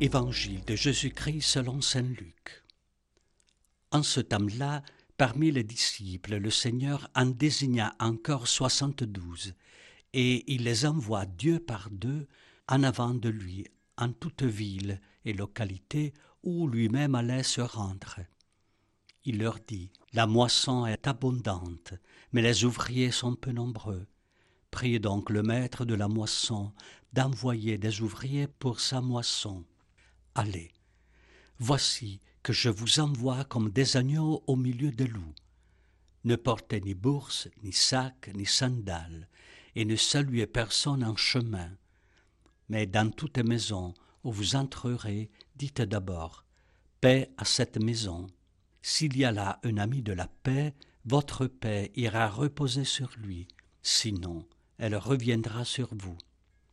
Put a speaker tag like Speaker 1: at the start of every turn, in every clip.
Speaker 1: Évangile de Jésus-Christ selon Saint Luc. En ce temps-là, parmi les disciples, le Seigneur en désigna encore soixante-douze, et il les envoie deux par deux en avant de lui, en toute ville et localité où lui-même allait se rendre. Il leur dit, La moisson est abondante, mais les ouvriers sont peu nombreux. Priez donc le maître de la moisson d'envoyer des ouvriers pour sa moisson. Allez, voici que je vous envoie comme des agneaux au milieu des loups. Ne portez ni bourse, ni sac, ni sandales, et ne saluez personne en chemin. Mais dans toute maison où vous entrerez, dites d'abord Paix à cette maison. S'il y a là un ami de la paix, votre paix ira reposer sur lui, sinon elle reviendra sur vous.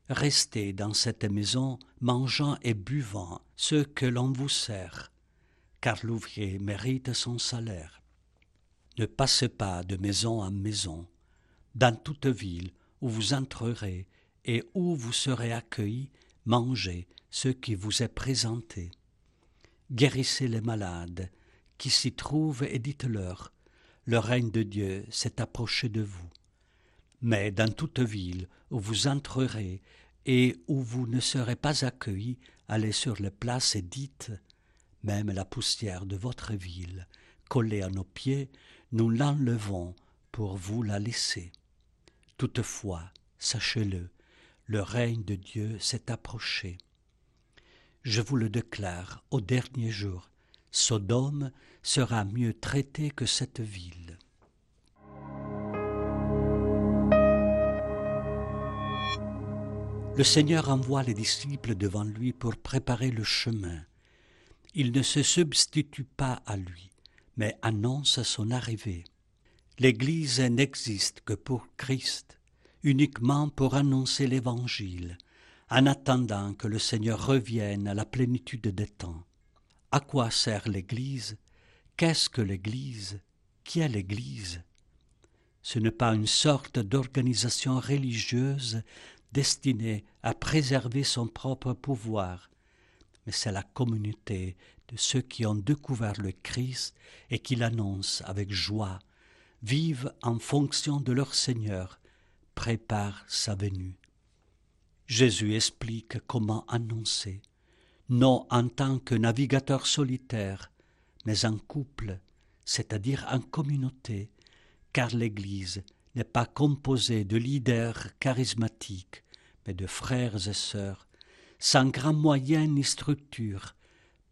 Speaker 1: Restez dans cette maison, mangeant et buvant ce que l'on vous sert, car l'ouvrier mérite son salaire. Ne passez pas de maison en maison. Dans toute ville où vous entrerez et où vous serez accueillis, mangez ce qui vous est présenté. Guérissez les malades qui s'y trouvent et dites-leur, le règne de Dieu s'est approché de vous. Mais dans toute ville où vous entrerez et où vous ne serez pas accueillis, allez sur les places et dites Même la poussière de votre ville, collée à nos pieds, nous l'enlevons pour vous la laisser. Toutefois, sachez-le, le règne de Dieu s'est approché. Je vous le déclare, au dernier jour, Sodome sera mieux traitée que cette ville. Le Seigneur envoie les disciples devant lui pour préparer le chemin. Il ne se substitue pas à lui, mais annonce son arrivée. L'Église n'existe que pour Christ, uniquement pour annoncer l'Évangile, en attendant que le Seigneur revienne à la plénitude des temps. À quoi sert l'Église? Qu'est-ce que l'Église? Qui est l'Église? Ce n'est pas une sorte d'organisation religieuse destiné à préserver son propre pouvoir, mais c'est la communauté de ceux qui ont découvert le Christ et qui l'annoncent avec joie, vivent en fonction de leur Seigneur, préparent sa venue. Jésus explique comment annoncer, non en tant que navigateur solitaire, mais en couple, c'est-à-dire en communauté, car l'Église n'est pas composée de leaders charismatiques, mais de frères et sœurs, sans grand moyen ni structure,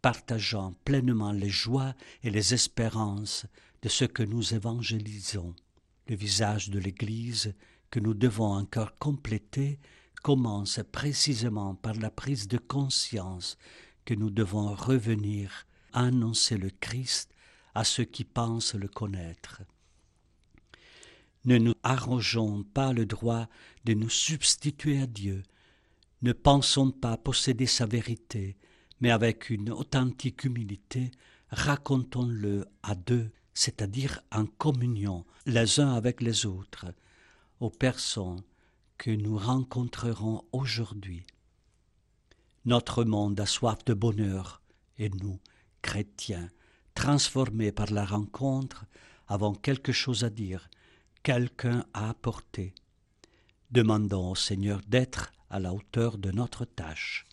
Speaker 1: partageant pleinement les joies et les espérances de ce que nous évangélisons. Le visage de l'Église, que nous devons encore compléter, commence précisément par la prise de conscience que nous devons revenir annoncer le Christ à ceux qui pensent le connaître. Ne nous arrogeons pas le droit de nous substituer à Dieu. Ne pensons pas posséder sa vérité, mais avec une authentique humilité, racontons-le à deux, c'est-à-dire en communion les uns avec les autres, aux personnes que nous rencontrerons aujourd'hui. Notre monde a soif de bonheur, et nous, chrétiens, transformés par la rencontre, avons quelque chose à dire, quelqu'un à apporter. Demandons au Seigneur d'être à la hauteur de notre tâche.